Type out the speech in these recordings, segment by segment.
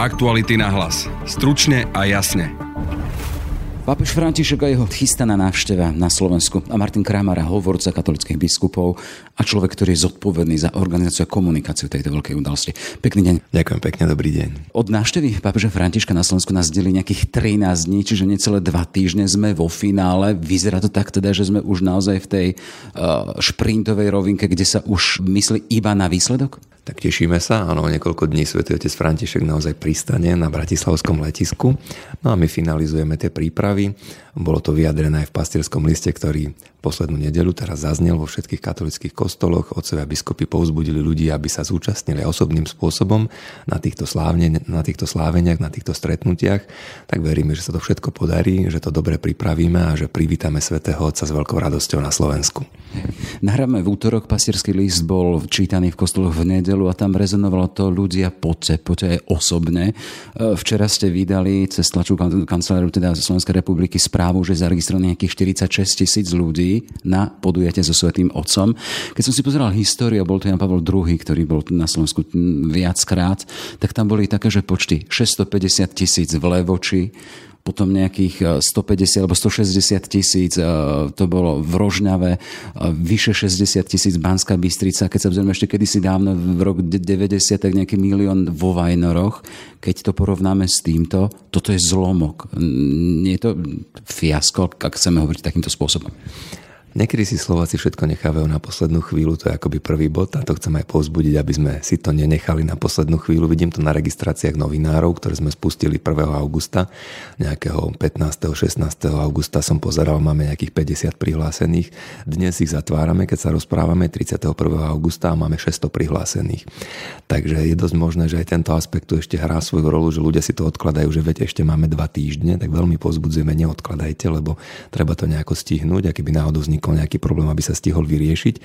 Aktuality na hlas. Stručne a jasne. Pápež František a jeho chystaná návšteva na Slovensku a Martin Kramara, hovorca katolických biskupov a človek, ktorý je zodpovedný za organizáciu a komunikáciu tejto veľkej udalosti. Pekný deň. Ďakujem pekne, dobrý deň. Od návštevy pápeža Františka na Slovensku nás delí nejakých 13 dní, čiže necelé dva týždne sme vo finále. Vyzerá to tak teda, že sme už naozaj v tej uh, šprintovej rovinke, kde sa už myslí iba na výsledok? Tak tešíme sa, áno, niekoľko dní Svetý otec František naozaj pristane na Bratislavskom letisku. No a my finalizujeme tie prípravy. Bolo to vyjadrené aj v pastierskom liste, ktorý poslednú nedelu teraz zaznel vo všetkých katolických kostoloch. Otcovia biskupy povzbudili ľudí, aby sa zúčastnili osobným spôsobom na týchto, slávne, na týchto sláveniach, na týchto stretnutiach. Tak veríme, že sa to všetko podarí, že to dobre pripravíme a že privítame Svetého Otca s veľkou radosťou na Slovensku. Nahráme v útorok, pastierský list bol čítaný v kostoloch v nedelu a tam rezonovalo to ľudia poďte, poďte aj osobne. E, včera ste vydali cez tlačú kanceláriu teda Slovenskej republiky správu, že zaregistrovaných nejakých 46 tisíc ľudí na podujate so Svetým Otcom. Keď som si pozeral históriu, bol to Jan Pavel II, ktorý bol na Slovensku viackrát, tak tam boli také, že počty 650 tisíc v Levoči, potom nejakých 150 e, alebo 160 tisíc e, to bolo v Rožňave, e, vyše 60 tisíc Banská Bystrica, keď sa vzrieme ešte kedysi dávno v rok 90, tak nejaký milión vo Vajnoroch. Keď to porovnáme s týmto, toto je zlomok. Nie je to fiasko, ak chceme hovoriť takýmto spôsobom. Niekedy si Slováci všetko nechávajú na poslednú chvíľu, to je akoby prvý bod a to chcem aj povzbudiť, aby sme si to nenechali na poslednú chvíľu. Vidím to na registráciách novinárov, ktoré sme spustili 1. augusta, nejakého 15. 16. augusta som pozeral, máme nejakých 50 prihlásených. Dnes ich zatvárame, keď sa rozprávame 31. augusta a máme 600 prihlásených. Takže je dosť možné, že aj tento aspekt tu ešte hrá svoju rolu, že ľudia si to odkladajú, že veď ešte máme dva týždne, tak veľmi pozbudzujeme, neodkladajte, lebo treba to nejako stihnúť a keby náhodou vznik vznikol nejaký problém, aby sa stihol vyriešiť.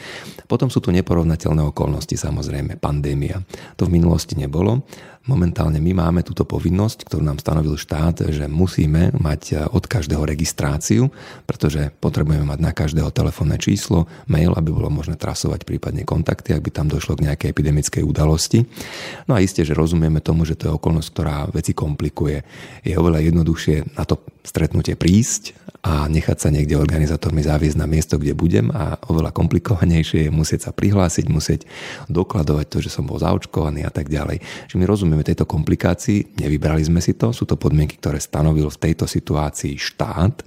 Potom sú tu neporovnateľné okolnosti, samozrejme, pandémia. To v minulosti nebolo. Momentálne my máme túto povinnosť, ktorú nám stanovil štát, že musíme mať od každého registráciu, pretože potrebujeme mať na každého telefónne číslo, mail, aby bolo možné trasovať prípadne kontakty, ak by tam došlo k nejakej epidemickej udalosti. No a isté, že rozumieme tomu, že to je okolnosť, ktorá veci komplikuje. Je oveľa jednoduchšie na to stretnutie prísť a nechať sa niekde organizátormi záviesť na miesto, kde budem a oveľa komplikovanejšie je musieť sa prihlásiť, musieť dokladovať to, že som bol zaočkovaný a tak ďalej. Že my rozumieme tejto komplikácii, nevybrali sme si to, sú to podmienky, ktoré stanovil v tejto situácii štát,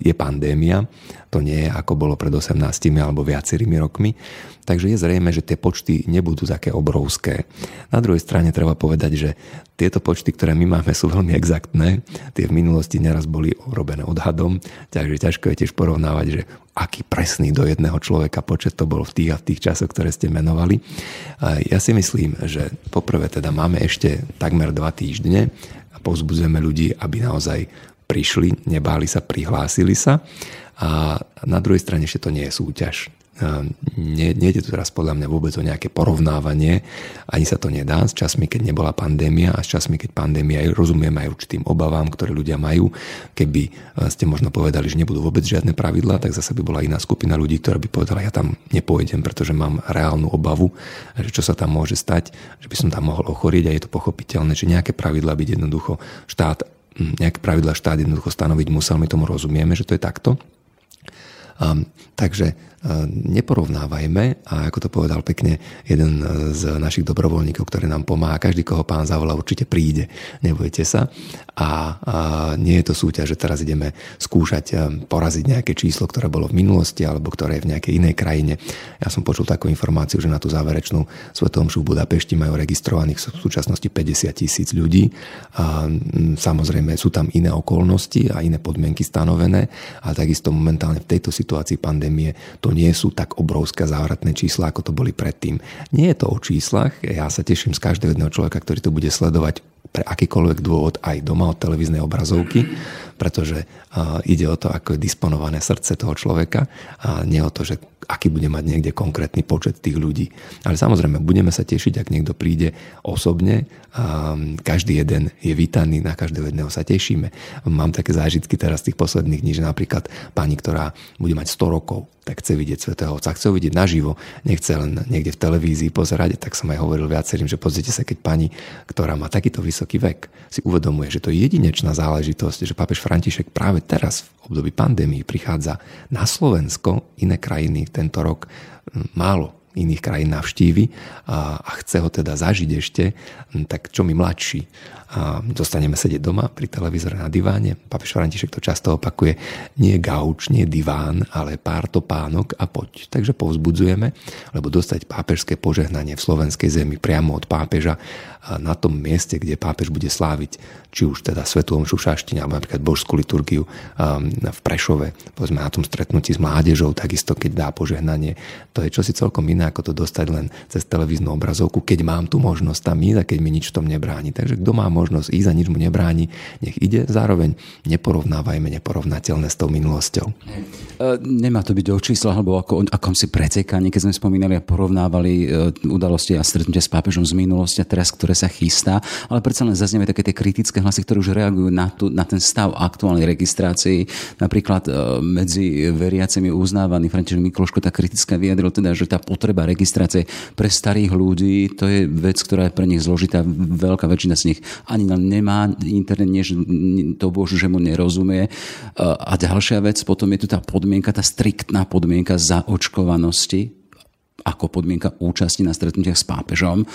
je pandémia, to nie je ako bolo pred 18 alebo viacerými rokmi, takže je zrejme, že tie počty nebudú také obrovské. Na druhej strane treba povedať, že tieto počty, ktoré my máme, sú veľmi exaktné. Tie v minulosti neraz boli robené odhadom, takže ťažko je tiež porovnávať, že aký presný do jedného človeka počet to bol v tých a v tých časoch, ktoré ste menovali. Ja si myslím, že poprvé teda máme ešte takmer dva týždne a povzbudzujeme ľudí, aby naozaj prišli, nebáli sa, prihlásili sa. A na druhej strane ešte to nie je súťaž. Nie je tu teraz podľa mňa vôbec o nejaké porovnávanie, ani sa to nedá s časmi, keď nebola pandémia a s časmi, keď pandémia rozumiem aj určitým obavám, ktoré ľudia majú. Keby e, ste možno povedali, že nebudú vôbec žiadne pravidlá, tak zase by bola iná skupina ľudí, ktorá by povedala, ja tam nepôjdem, pretože mám reálnu obavu, že čo sa tam môže stať, že by som tam mohol ochorieť a je to pochopiteľné, že nejaké pravidlá byť jednoducho štát nejaké pravidla štát jednoducho stanoviť musel, my tomu rozumieme, že to je takto. Um, takže neporovnávajme a ako to povedal pekne jeden z našich dobrovoľníkov, ktorý nám pomáha, každý, koho pán zavolá, určite príde, nebojte sa. A, a nie je to súťaž, že teraz ideme skúšať poraziť nejaké číslo, ktoré bolo v minulosti alebo ktoré je v nejakej inej krajine. Ja som počul takú informáciu, že na tú záverečnú Svetomšu v Budapešti majú registrovaných v súčasnosti 50 tisíc ľudí. A, samozrejme sú tam iné okolnosti a iné podmienky stanovené, ale takisto momentálne v tejto situácii pandémie to to nie sú tak obrovské závratné čísla, ako to boli predtým. Nie je to o číslach, ja sa teším z každého jedného človeka, ktorý to bude sledovať pre akýkoľvek dôvod aj doma od televíznej obrazovky, pretože ide o to, ako je disponované srdce toho človeka a nie o to, že aký bude mať niekde konkrétny počet tých ľudí. Ale samozrejme, budeme sa tešiť, ak niekto príde osobne. Každý jeden je vítaný, na každého jedného sa tešíme. Mám také zážitky teraz z tých posledných dní, že napríklad pani, ktorá bude mať 100 rokov, tak chce vidieť svätého Otca, chce ho vidieť naživo, nechce len niekde v televízii pozerať, tak som aj hovoril viacerým, že pozrite sa, keď pani, ktorá má takýto vysoký vek, si uvedomuje, že to je jedinečná záležitosť, že pápež František práve teraz v období pandémii prichádza na Slovensko, iné krajiny tento rok málo iných krajín navštívi a, a chce ho teda zažiť ešte, tak čo mi mladší a zostaneme sedieť doma pri televízore na diváne. Papež František to často opakuje, nie gauč, nie diván, ale pár topánok a poď. Takže povzbudzujeme, lebo dostať pápežské požehnanie v slovenskej zemi priamo od pápeža na tom mieste, kde pápež bude sláviť či už teda Svetú Omšu v Šaštine, alebo napríklad Božskú liturgiu v Prešove, povedzme na tom stretnutí s mládežou, takisto keď dá požehnanie. To je čosi celkom iné, ako to dostať len cez televíznu obrazovku, keď mám tu možnosť tam ísť a keď mi nič v tom nebráni. Takže kto má možnosť ísť a nič mu nebráni, nech ide. Zároveň neporovnávajme neporovnateľné s tou minulosťou. E, nemá to byť o číslach alebo ako, akom si precekaní, keď sme spomínali a porovnávali e, udalosti a stretnutia s pápežom z minulosti a teraz, ktoré sa chystá, ale predsa len zaznieme také tie kritické hlasy, ktoré už reagujú na, tu, na ten stav aktuálnej registrácii. Napríklad e, medzi veriacimi uznávaný František Mikloško tak kritická vyjadril teda, že tá potreba registrácie pre starých ľudí, to je vec, ktorá je pre nich zložitá. Veľká väčšina z nich ani nemá internet, než to bože, že mu nerozumie. A ďalšia vec, potom je tu tá podmienka, tá striktná podmienka zaočkovanosti ako podmienka účasti na stretnutiach s pápežom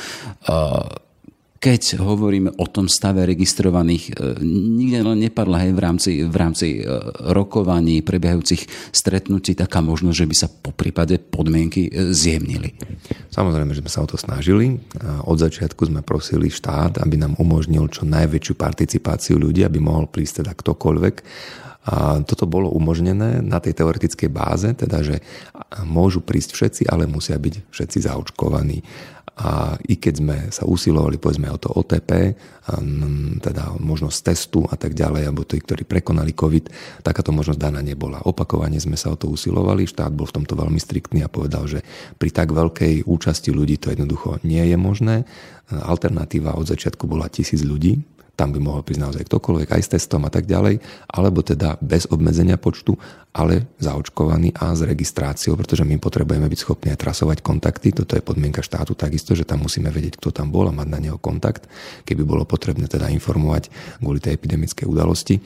keď hovoríme o tom stave registrovaných, e, nikde len nepadla hej, v rámci, v rámci e, rokovaní, prebiehajúcich stretnutí taká možnosť, že by sa po prípade podmienky e, zjemnili. Samozrejme, že sme sa o to snažili. Od začiatku sme prosili štát, aby nám umožnil čo najväčšiu participáciu ľudí, aby mohol prísť teda ktokoľvek. A toto bolo umožnené na tej teoretickej báze, teda že môžu prísť všetci, ale musia byť všetci zaočkovaní. A i keď sme sa usilovali povedzme o to OTP, teda možnosť testu a tak ďalej, alebo tí, ktorí prekonali COVID, takáto možnosť daná nebola. Opakovane sme sa o to usilovali, štát bol v tomto veľmi striktný a povedal, že pri tak veľkej účasti ľudí to jednoducho nie je možné. Alternatíva od začiatku bola tisíc ľudí, tam by mohol prísť naozaj ktokoľvek, aj s testom a tak ďalej, alebo teda bez obmedzenia počtu, ale zaočkovaný a s registráciou, pretože my potrebujeme byť schopní aj trasovať kontakty. Toto je podmienka štátu takisto, že tam musíme vedieť, kto tam bol a mať na neho kontakt, keby bolo potrebné teda informovať kvôli tej epidemickej udalosti.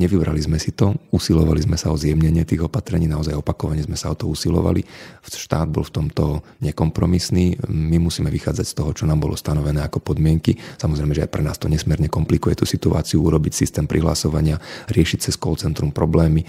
Nevybrali sme si to, usilovali sme sa o zjemnenie tých opatrení, naozaj opakovane sme sa o to usilovali. Štát bol v tomto nekompromisný, my musíme vychádzať z toho, čo nám bolo stanovené ako podmienky. Samozrejme, že aj pre nás to nesmierne komplikuje tú situáciu, urobiť systém prihlasovania, riešiť cez call centrum problémy,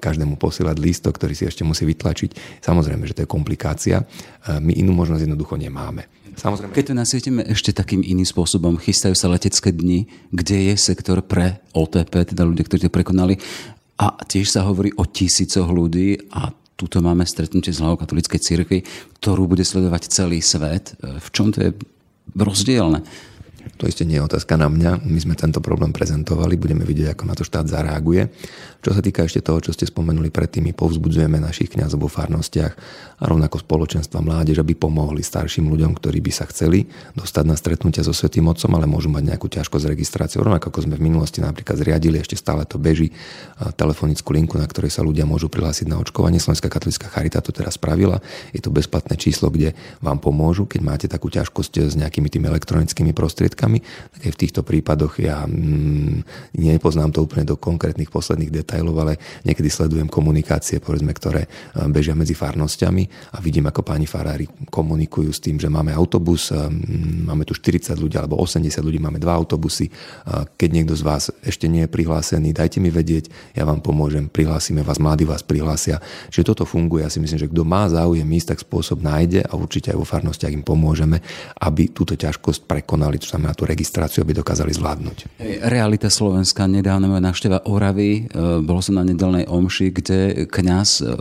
každému posielať lístok, ktorý si ešte musí vytlačiť. Samozrejme, že to je komplikácia. My inú možnosť jednoducho nemáme. Samozrejme. Keď to nasvietime ešte takým iným spôsobom, chystajú sa letecké dni, kde je sektor pre OTP, teda ľudia, ktorí to prekonali, a tiež sa hovorí o tisícoch ľudí a tuto máme stretnutie s hlavou katolíckej cirkvi, ktorú bude sledovať celý svet. V čom to je rozdielne? To ešte nie je otázka na mňa. My sme tento problém prezentovali, budeme vidieť, ako na to štát zareaguje. Čo sa týka ešte toho, čo ste spomenuli predtým, my povzbudzujeme našich kňazov vo farnostiach a rovnako spoločenstva mládež, aby pomohli starším ľuďom, ktorí by sa chceli dostať na stretnutia so Svetým Otcom, ale môžu mať nejakú ťažkosť s registráciou. Rovnako ako sme v minulosti napríklad zriadili, ešte stále to beží, telefonickú linku, na ktorej sa ľudia môžu prihlásiť na očkovanie. Slovenská katolická charita to teraz spravila. Je to bezplatné číslo, kde vám pomôžu, keď máte takú ťažkosť s nejakými tými elektronickými prostriedkami výsledkami, tak aj v týchto prípadoch ja mm, nepoznám to úplne do konkrétnych posledných detajlov, ale niekedy sledujem komunikácie, povedzme, ktoré e, bežia medzi farnosťami a vidím, ako páni farári komunikujú s tým, že máme autobus, e, máme tu 40 ľudí alebo 80 ľudí, máme dva autobusy. E, keď niekto z vás ešte nie je prihlásený, dajte mi vedieť, ja vám pomôžem, prihlásime vás, mladí vás prihlásia. Čiže toto funguje. Ja si myslím, že kto má záujem ísť, tak spôsob nájde a určite aj vo farnostiach im pomôžeme, aby túto ťažkosť prekonali. To znamená, tú registráciu by dokázali zvládnuť. Realita Slovenska, nedávna moja návšteva Oravy, e, bol som na nedelnej omši, kde kňaz e,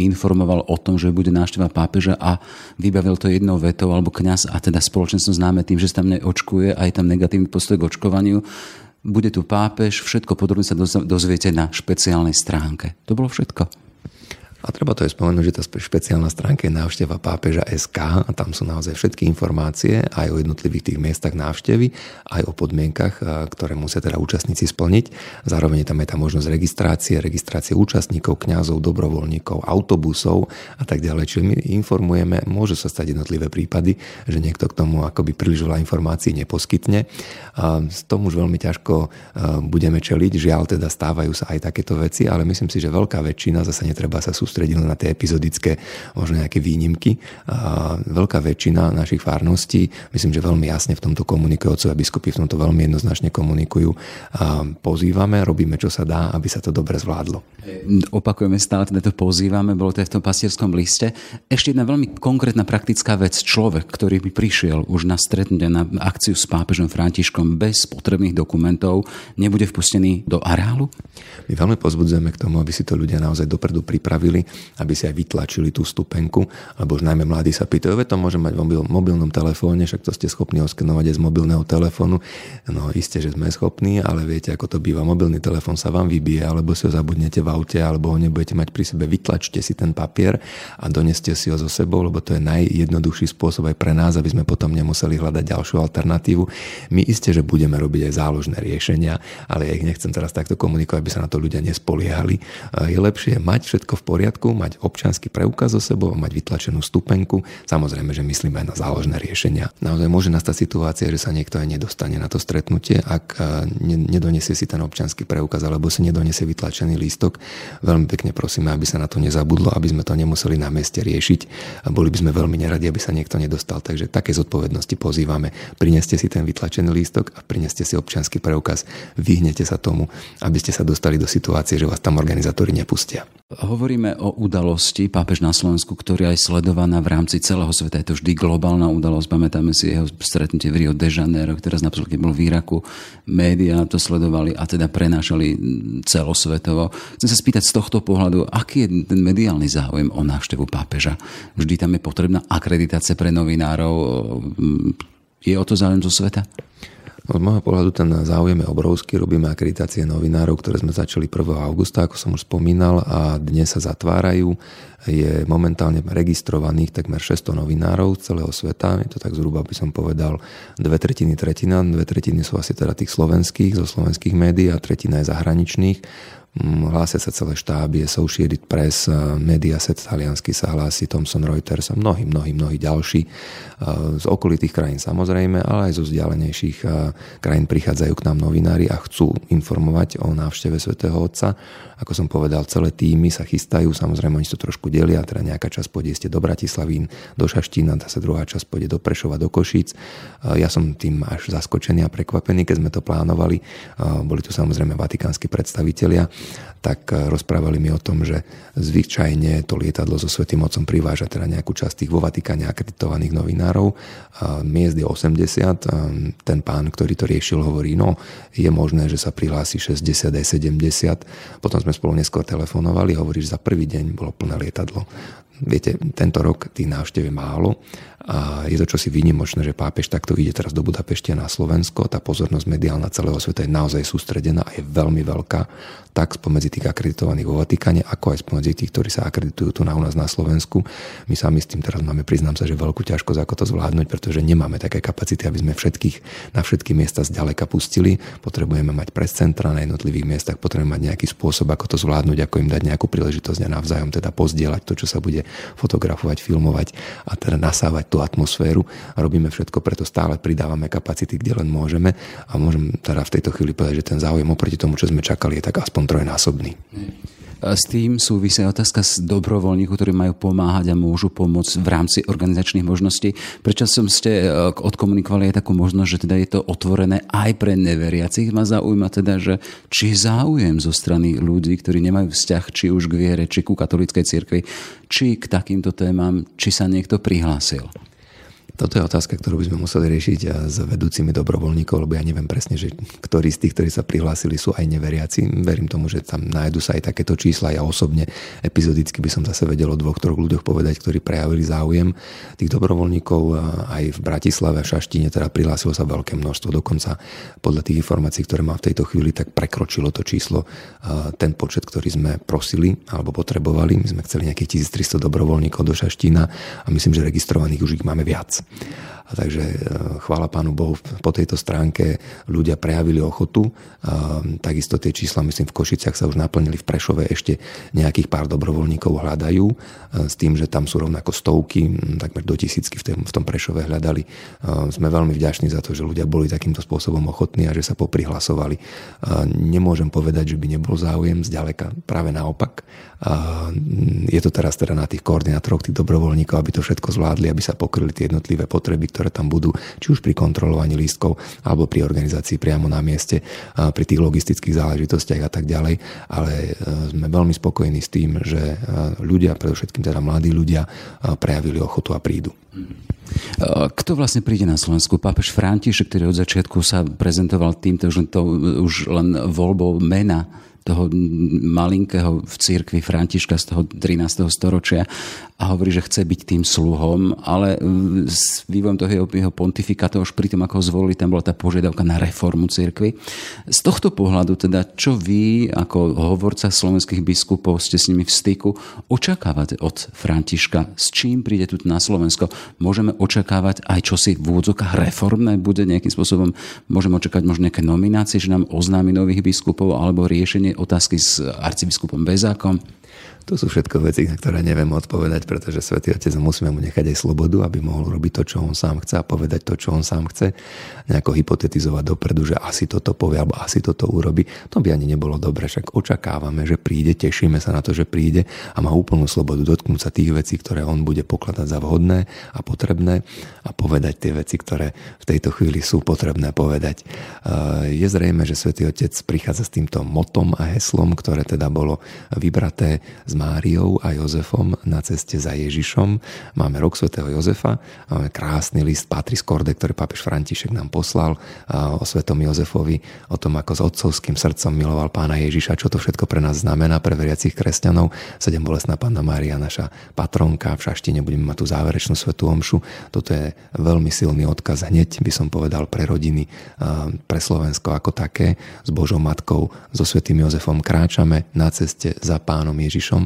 informoval o tom, že bude návšteva pápeža a vybavil to jednou vetou, alebo kňaz a teda spoločenstvo známe tým, že sa tam neočkuje a je tam negatívny postoj k očkovaniu. Bude tu pápež, všetko podrobne sa dozviete na špeciálnej stránke. To bolo všetko. A treba to aj spomenúť, že tá špeciálna stránka je návšteva pápeža SK a tam sú naozaj všetky informácie aj o jednotlivých tých miestach návštevy, aj o podmienkach, ktoré musia teda účastníci splniť. Zároveň je tam aj tá možnosť registrácie, registrácie účastníkov, kňazov, dobrovoľníkov, autobusov a tak ďalej. Čiže my informujeme, môžu sa stať jednotlivé prípady, že niekto k tomu akoby príliš veľa informácií neposkytne. S tom už veľmi ťažko budeme čeliť, žiaľ teda stávajú sa aj takéto veci, ale myslím si, že veľká väčšina, zase netreba sa sústrediť na tie epizodické, možno nejaké výnimky, veľká väčšina našich farností, myslím, že veľmi jasne v tomto komunikujú, otcovia biskupy v tomto veľmi jednoznačne komunikujú. Pozývame, robíme, čo sa dá, aby sa to dobre zvládlo. Opakujeme stále, teda to pozývame, bolo to aj v tom pastierskom liste. Ešte jedna veľmi konkrétna praktická vec. Človek, ktorý by prišiel už na stretnutie, na akciu s pápežom Františkom bez potrebných dokumentov, nebude vpustený do areálu? My veľmi pozbudzujeme k tomu, aby si to ľudia naozaj dopredu pripravili, aby si aj vytlačili tú stupenku, lebo už najmä mladí sa pýtajú, to môže mať v mobil, mobilnom telefóne, však to ste schopní oskenovať aj z mobilného telefónu. No isté, že sme schopní, ale viete, ako to býva. Mobilný telefón sa vám vybije, alebo si ho zabudnete v aute, alebo ho nebudete mať pri sebe. Vytlačte si ten papier a doneste si ho so sebou, lebo to je najjednoduchší spôsob aj pre nás, aby sme potom nemuseli hľadať ďalšiu alternatívu. My isté, že budeme robiť aj záložné riešenia, ale ja ich nechcem teraz takto komunikovať, aby sa na to ľudia nespoliehali. Je lepšie mať všetko v poriadku, mať občanský preukaz so sebou, mať vytlačenú stupenku. Samozrejme, že myslíme aj na záložné riešenia. Naozaj môže nastať situácia, že sa niekto aj nedostane na to stretnutie, ak nedonesie si ten občanský preukaz alebo si nedonesie vytlačený lístok. Veľmi pekne prosíme, aby sa na to nezabudlo, aby sme to nemuseli na mieste riešiť. Boli by sme veľmi neradi, aby sa niekto nedostal. Takže také zodpovednosti pozývame. Prineste si ten vytlačený lístok a prineste si občanský preukaz. Vyhnete sa tomu, aby ste sa dostali do situácie, že vás tam organizátori nepustia. Hovoríme o udalosti pápež na Slovensku, ktorá je sledovaná v rámci celého sveta. Je to vždy globálna udalosť. Pamätáme si jeho stretnutie v Rio de Janeiro, ktoré napríklad keď bol v Iraku. Média to sledovali a teda prenášali celosvetovo. Chcem sa spýtať z tohto pohľadu, aký je ten mediálny záujem o návštevu pápeža? Vždy tam je potrebná akreditácia pre novinárov. Je o to záujem zo sveta? Od môjho pohľadu ten záujem je obrovský. Robíme akreditácie novinárov, ktoré sme začali 1. augusta, ako som už spomínal, a dnes sa zatvárajú. Je momentálne registrovaných takmer 600 novinárov z celého sveta. Je to tak zhruba, by som povedal, dve tretiny, tretina. Dve tretiny sú asi teda tých slovenských, zo slovenských médií a tretina je zahraničných. Mm, hlásia sa celé štáby, Associated Press, Mediaset taliansky sa hlási, Thomson Reuters a mnohí, mnohí, mnohí ďalší. Z okolitých krajín samozrejme, ale aj zo vzdialenejších krajín prichádzajú k nám novinári a chcú informovať o návšteve svätého Otca. Ako som povedal, celé týmy sa chystajú, samozrejme oni to trošku delia, teda nejaká časť pôjde ste do Bratislavín, do Šaštína, tá sa druhá časť pôjde do Prešova, do Košíc. Ja som tým až zaskočený a prekvapený, keď sme to plánovali. Boli tu samozrejme vatikánsky predstavitelia tak eh, rozprávali mi o tom, že zvyčajne to lietadlo so Svetým Otcom priváža teda nejakú časť tých vo Vatikáne akreditovaných novinárov. Miest je 80. Ten pán, ktorý to riešil, hovorí, no je možné, že sa prihlási 60 aj 70. Potom sme spolu neskôr telefonovali, hovorí, že za prvý deň bolo plné lietadlo. Viete, tento rok tých návštev je málo a je to čosi výnimočné, že pápež takto ide teraz do Budapeštia na Slovensko. Tá pozornosť mediálna celého sveta je naozaj sústredená a je veľmi veľká, tak spomedzi tých akreditovaných vo Vatikáne, ako aj spomedzi tých, ktorí sa akreditujú tu na u nás na Slovensku. My sami s tým teraz máme, priznám sa, že veľkú ťažkosť, ako to zvládnuť, pretože nemáme také kapacity, aby sme všetkých na všetky miesta zďaleka pustili. Potrebujeme mať prescentra na jednotlivých miestach, potrebujeme mať nejaký spôsob, ako to zvládnuť, ako im dať nejakú príležitosť a navzájom teda pozdieľať to, čo sa bude fotografovať, filmovať a teda nasávať tú atmosféru. Robíme všetko, preto stále pridávame kapacity, kde len môžeme. A môžem teda v tejto chvíli povedať, že ten záujem oproti tomu, čo sme čakali, je tak aspoň trojnásobný. S tým súvisí otázka s dobrovoľníkov, ktorí majú pomáhať a môžu pomôcť v rámci organizačných možností. Prečo som ste e, odkomunikovali aj takú možnosť, že teda je to otvorené aj pre neveriacich? Ma zaujíma teda, že či záujem zo strany ľudí, ktorí nemajú vzťah či už k viere, či ku katolíckej cirkvi, či k takýmto témam, či sa niekto prihlásil. Toto je otázka, ktorú by sme museli riešiť s vedúcimi dobrovoľníkov, lebo ja neviem presne, že ktorí z tých, ktorí sa prihlásili, sú aj neveriaci. Verím tomu, že tam nájdu sa aj takéto čísla. Ja osobne epizodicky by som zase vedel o dvoch, troch ľuďoch povedať, ktorí prejavili záujem. Tých dobrovoľníkov aj v Bratislave v Šaštine teda prihlásilo sa veľké množstvo. Dokonca podľa tých informácií, ktoré mám v tejto chvíli, tak prekročilo to číslo ten počet, ktorý sme prosili alebo potrebovali. My sme chceli nejakých 1300 dobrovoľníkov do Šaštína a myslím, že registrovaných už ich máme viac. A takže e, chvála Pánu Bohu, po tejto stránke ľudia prejavili ochotu. A takisto tie čísla, myslím, v Košiciach sa už naplnili, v Prešove ešte nejakých pár dobrovoľníkov hľadajú, e, s tým, že tam sú rovnako stovky, takmer do tisícky v tom, Prešove hľadali. E, sme veľmi vďační za to, že ľudia boli takýmto spôsobom ochotní a že sa poprihlasovali. Nemôžem povedať, že by nebol záujem zďaleka, práve naopak. Je to teraz teda na tých koordinátoroch, tých dobrovoľníkov, aby to všetko zvládli, aby sa pokryli tie jednotlivé potreby, ktoré tam budú, či už pri kontrolovaní lístkov, alebo pri organizácii priamo na mieste, pri tých logistických záležitostiach a tak ďalej. Ale e, sme veľmi spokojní s tým, že e, ľudia, predovšetkým teda mladí ľudia, e, prejavili ochotu a prídu. Kto vlastne príde na Slovensku? Pápež František, ktorý od začiatku sa prezentoval týmto, že to už len voľbou mena toho malinkého v cirkvi Františka z toho 13. storočia a hovorí, že chce byť tým sluhom, ale s vývojom toho jeho, jeho pontifikátu už pri tom, ako ho zvolili, tam bola tá požiadavka na reformu cirkvi. Z tohto pohľadu teda, čo vy ako hovorca slovenských biskupov ste s nimi v styku, očakávate od Františka? S čím príde tu na Slovensko? Môžeme očakávať aj čosi v úvodzokách reformné bude nejakým spôsobom, môžeme očakávať možno nejaké nominácie, že nám oznámi nových biskupov alebo riešenie otázky s arcibiskupom Bezákom? To sú všetko veci, na ktoré neviem odpovedať, pretože Svetý Otec musíme mu nechať aj slobodu, aby mohol robiť to, čo on sám chce a povedať to, čo on sám chce. Nejako hypotetizovať dopredu, že asi toto povie alebo asi toto urobi. To by ani nebolo dobre, však očakávame, že príde, tešíme sa na to, že príde a má úplnú slobodu dotknúť sa tých vecí, ktoré on bude pokladať za vhodné a potrebné a povedať tie veci, ktoré v tejto chvíli sú potrebné povedať. Je zrejme, že Svetý Otec prichádza s týmto motom a heslom, ktoré teda bolo vybraté z Máriou a Jozefom na ceste za Ježišom. Máme rok svätého Jozefa, máme krásny list Patris Corde, ktorý pápež František nám poslal o svetom Jozefovi, o tom, ako s otcovským srdcom miloval pána Ježiša, čo to všetko pre nás znamená, pre veriacich kresťanov. Sedem bolestná pána Mária, naša patronka, v Šaštine budeme mať tú záverečnú svetú omšu. Toto je veľmi silný odkaz hneď, by som povedal, pre rodiny, pre Slovensko ako také. S Božou Matkou, so svetým Jozefom kráčame na ceste za pánom Ježišom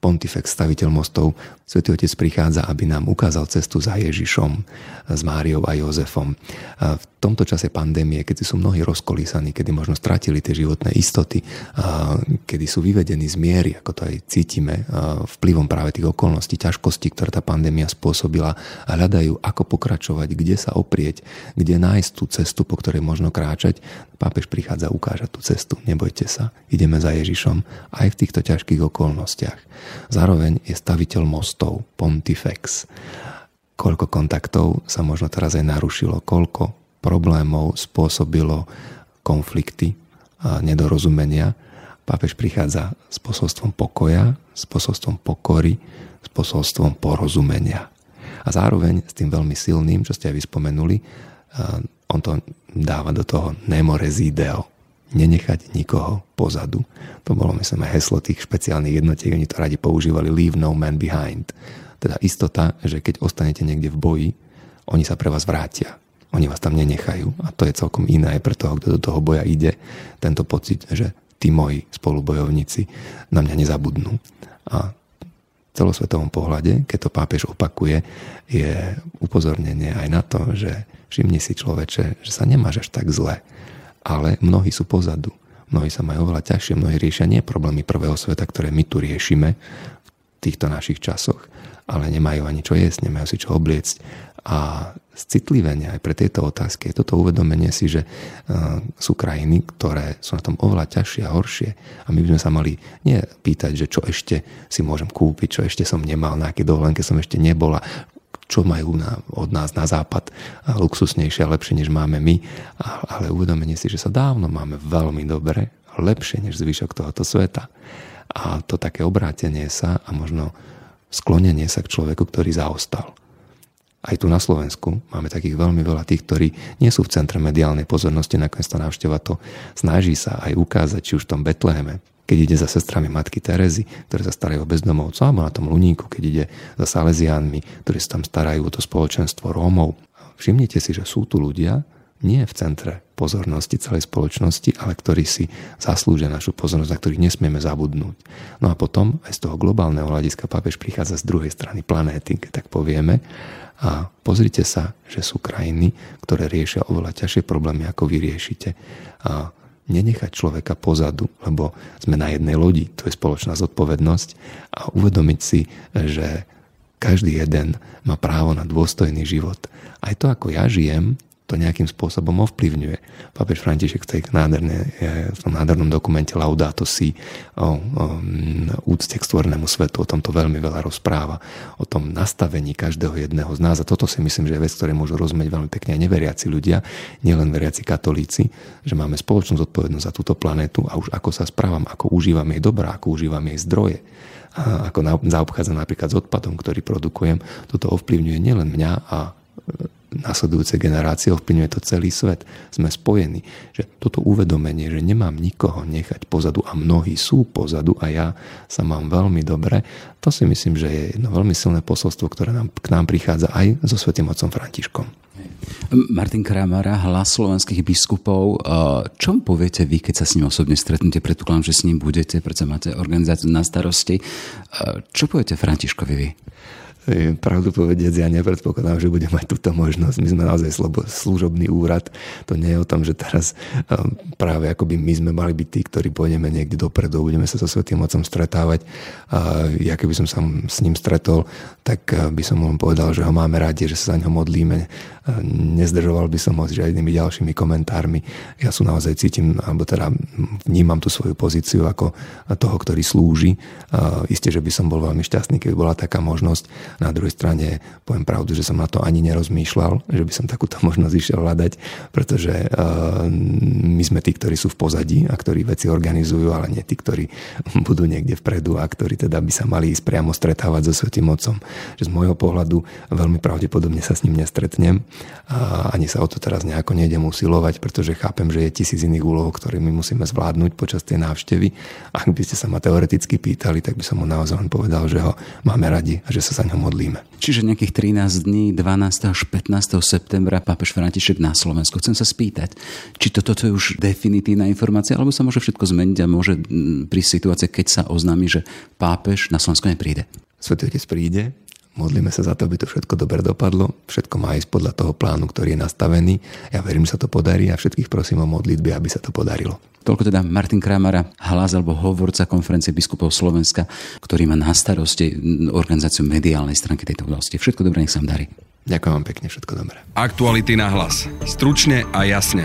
pontifex, staviteľ mostov, Svetý Otec prichádza, aby nám ukázal cestu za Ježišom, s Máriou a Jozefom. A v tomto čase pandémie, keď sú mnohí rozkolísaní, kedy možno stratili tie životné istoty, a kedy sú vyvedení z miery, ako to aj cítime, vplyvom práve tých okolností, ťažkostí, ktoré tá pandémia spôsobila, a hľadajú, ako pokračovať, kde sa oprieť, kde nájsť tú cestu, po ktorej možno kráčať, pápež prichádza ukážať tú cestu. Nebojte sa, ideme za Ježišom aj v týchto ťažkých okolnostiach. Zároveň je staviteľ mostov, pontifex. Koľko kontaktov sa možno teraz aj narušilo, koľko problémov spôsobilo konflikty a nedorozumenia. Pápež prichádza s posolstvom pokoja, s posolstvom pokory, s posolstvom porozumenia. A zároveň s tým veľmi silným, čo ste aj vyspomenuli, on to dáva do toho nemo resideo, nenechať nikoho pozadu. To bolo, myslím, heslo tých špeciálnych jednotiek, oni to radi používali leave no man behind. Teda istota, že keď ostanete niekde v boji, oni sa pre vás vrátia. Oni vás tam nenechajú. A to je celkom iné aj pre toho, kto do toho boja ide. Tento pocit, že tí moji spolubojovníci na mňa nezabudnú. A v celosvetovom pohľade, keď to pápež opakuje, je upozornenie aj na to, že všimni si človeče, že sa nemáš až tak zle ale mnohí sú pozadu. Mnohí sa majú oveľa ťažšie, mnohí riešia nie problémy prvého sveta, ktoré my tu riešime v týchto našich časoch, ale nemajú ani čo jesť, nemajú si čo obliecť. A citlivenie aj pre tieto otázky je toto uvedomenie si, že uh, sú krajiny, ktoré sú na tom oveľa ťažšie a horšie. A my by sme sa mali nie pýtať, že čo ešte si môžem kúpiť, čo ešte som nemal, na aké dovolenke som ešte nebola, čo majú na, od nás na západ luxusnejšie a lepšie, než máme my, ale uvedomenie si, že sa dávno máme veľmi dobre, lepšie než zvyšok tohoto sveta. A to také obrátenie sa a možno sklonenie sa k človeku, ktorý zaostal. aj tu na Slovensku máme takých veľmi veľa tých, ktorí nie sú v centre mediálnej pozornosti, nakoniec tá návšteva to snaží sa aj ukázať, či už v tom Betleheme, keď ide za sestrami matky Terezy, ktoré sa starajú o bezdomovcov, alebo na tom Luníku, keď ide za Salesiánmi, ktorí sa tam starajú o to spoločenstvo Rómov. Všimnite si, že sú tu ľudia, nie v centre pozornosti celej spoločnosti, ale ktorí si zaslúžia našu pozornosť, na ktorých nesmieme zabudnúť. No a potom aj z toho globálneho hľadiska pápež prichádza z druhej strany planéty, keď tak povieme, a pozrite sa, že sú krajiny, ktoré riešia oveľa ťažšie problémy, ako vy riešite. A nenechať človeka pozadu, lebo sme na jednej lodi, to je spoločná zodpovednosť a uvedomiť si, že každý jeden má právo na dôstojný život. Aj to, ako ja žijem, to nejakým spôsobom ovplyvňuje. Pápež František v, tej nádherné, v tom nádhernom dokumente Laudato Si o, o úcte k stvornému svetu, o tomto veľmi veľa rozpráva, o tom nastavení každého jedného z nás. A toto si myslím, že je vec, ktoré môžu rozumieť veľmi pekne aj neveriaci ľudia, nielen veriaci katolíci, že máme spoločnú zodpovednosť za túto planetu a už ako sa správam, ako užívam jej dobrá, ako užívam jej zdroje, a ako zaobchádzam napríklad s odpadom, ktorý produkujem, toto ovplyvňuje nielen mňa a nasledujúce generácie, ovplyvňuje to celý svet. Sme spojení. Že toto uvedomenie, že nemám nikoho nechať pozadu a mnohí sú pozadu a ja sa mám veľmi dobre, to si myslím, že je jedno veľmi silné posolstvo, ktoré nám, k nám prichádza aj so svetým otcom Františkom. Martin Kramara, hlas slovenských biskupov. Čo poviete vy, keď sa s ním osobne stretnete? Predpokladám, že s ním budete, pretože máte organizáciu na starosti. Čo poviete Františkovi vy? Pravdu povediac, ja nepredpokladám, že budem mať túto možnosť. My sme naozaj služobný úrad. To nie je o tom, že teraz um, práve akoby my sme mali byť tí, ktorí pôjdeme niekde dopredu, budeme sa so Svetým Otcom stretávať. Ja keby som sa s ním stretol, tak uh, by som mu povedal, že ho máme rádi, že sa za ňo modlíme. Nezdržoval by som ho s žiadnymi ďalšími komentármi. Ja sú naozaj cítim, alebo teda vnímam tú svoju pozíciu ako toho, ktorý slúži. Isté, že by som bol veľmi šťastný, keby bola taká možnosť na druhej strane poviem pravdu, že som na to ani nerozmýšľal, že by som takúto možnosť išiel hľadať, pretože uh, my sme tí, ktorí sú v pozadí a ktorí veci organizujú, ale nie tí, ktorí budú niekde vpredu a ktorí teda by sa mali ísť priamo stretávať so Svetým Otcom. Že z môjho pohľadu veľmi pravdepodobne sa s ním nestretnem a ani sa o to teraz nejako nejdem usilovať, pretože chápem, že je tisíc iných úloh, ktoré my musíme zvládnuť počas tej návštevy. Ak by ste sa ma teoreticky pýtali, tak by som mu naozaj povedal, že ho máme radi a že sa za ňo modlíme. Čiže nejakých 13 dní, 12. až 15. septembra pápež František na Slovensku. Chcem sa spýtať, či toto to je už definitívna informácia, alebo sa môže všetko zmeniť a môže prísť situácia, keď sa oznámi, že pápež na Slovensko nepríde. Svetý príde, Modlíme sa za to, aby to všetko dobre dopadlo. Všetko má ísť podľa toho plánu, ktorý je nastavený. Ja verím, že sa to podarí a všetkých prosím o modlitby, aby sa to podarilo. Toľko teda Martin Kramara, hlas alebo hovorca konferencie biskupov Slovenska, ktorý má na starosti organizáciu mediálnej stránky tejto oblasti. Všetko dobré, nech sa vám darí. Ďakujem vám pekne, všetko dobré. Aktuality na hlas. Stručne a jasne.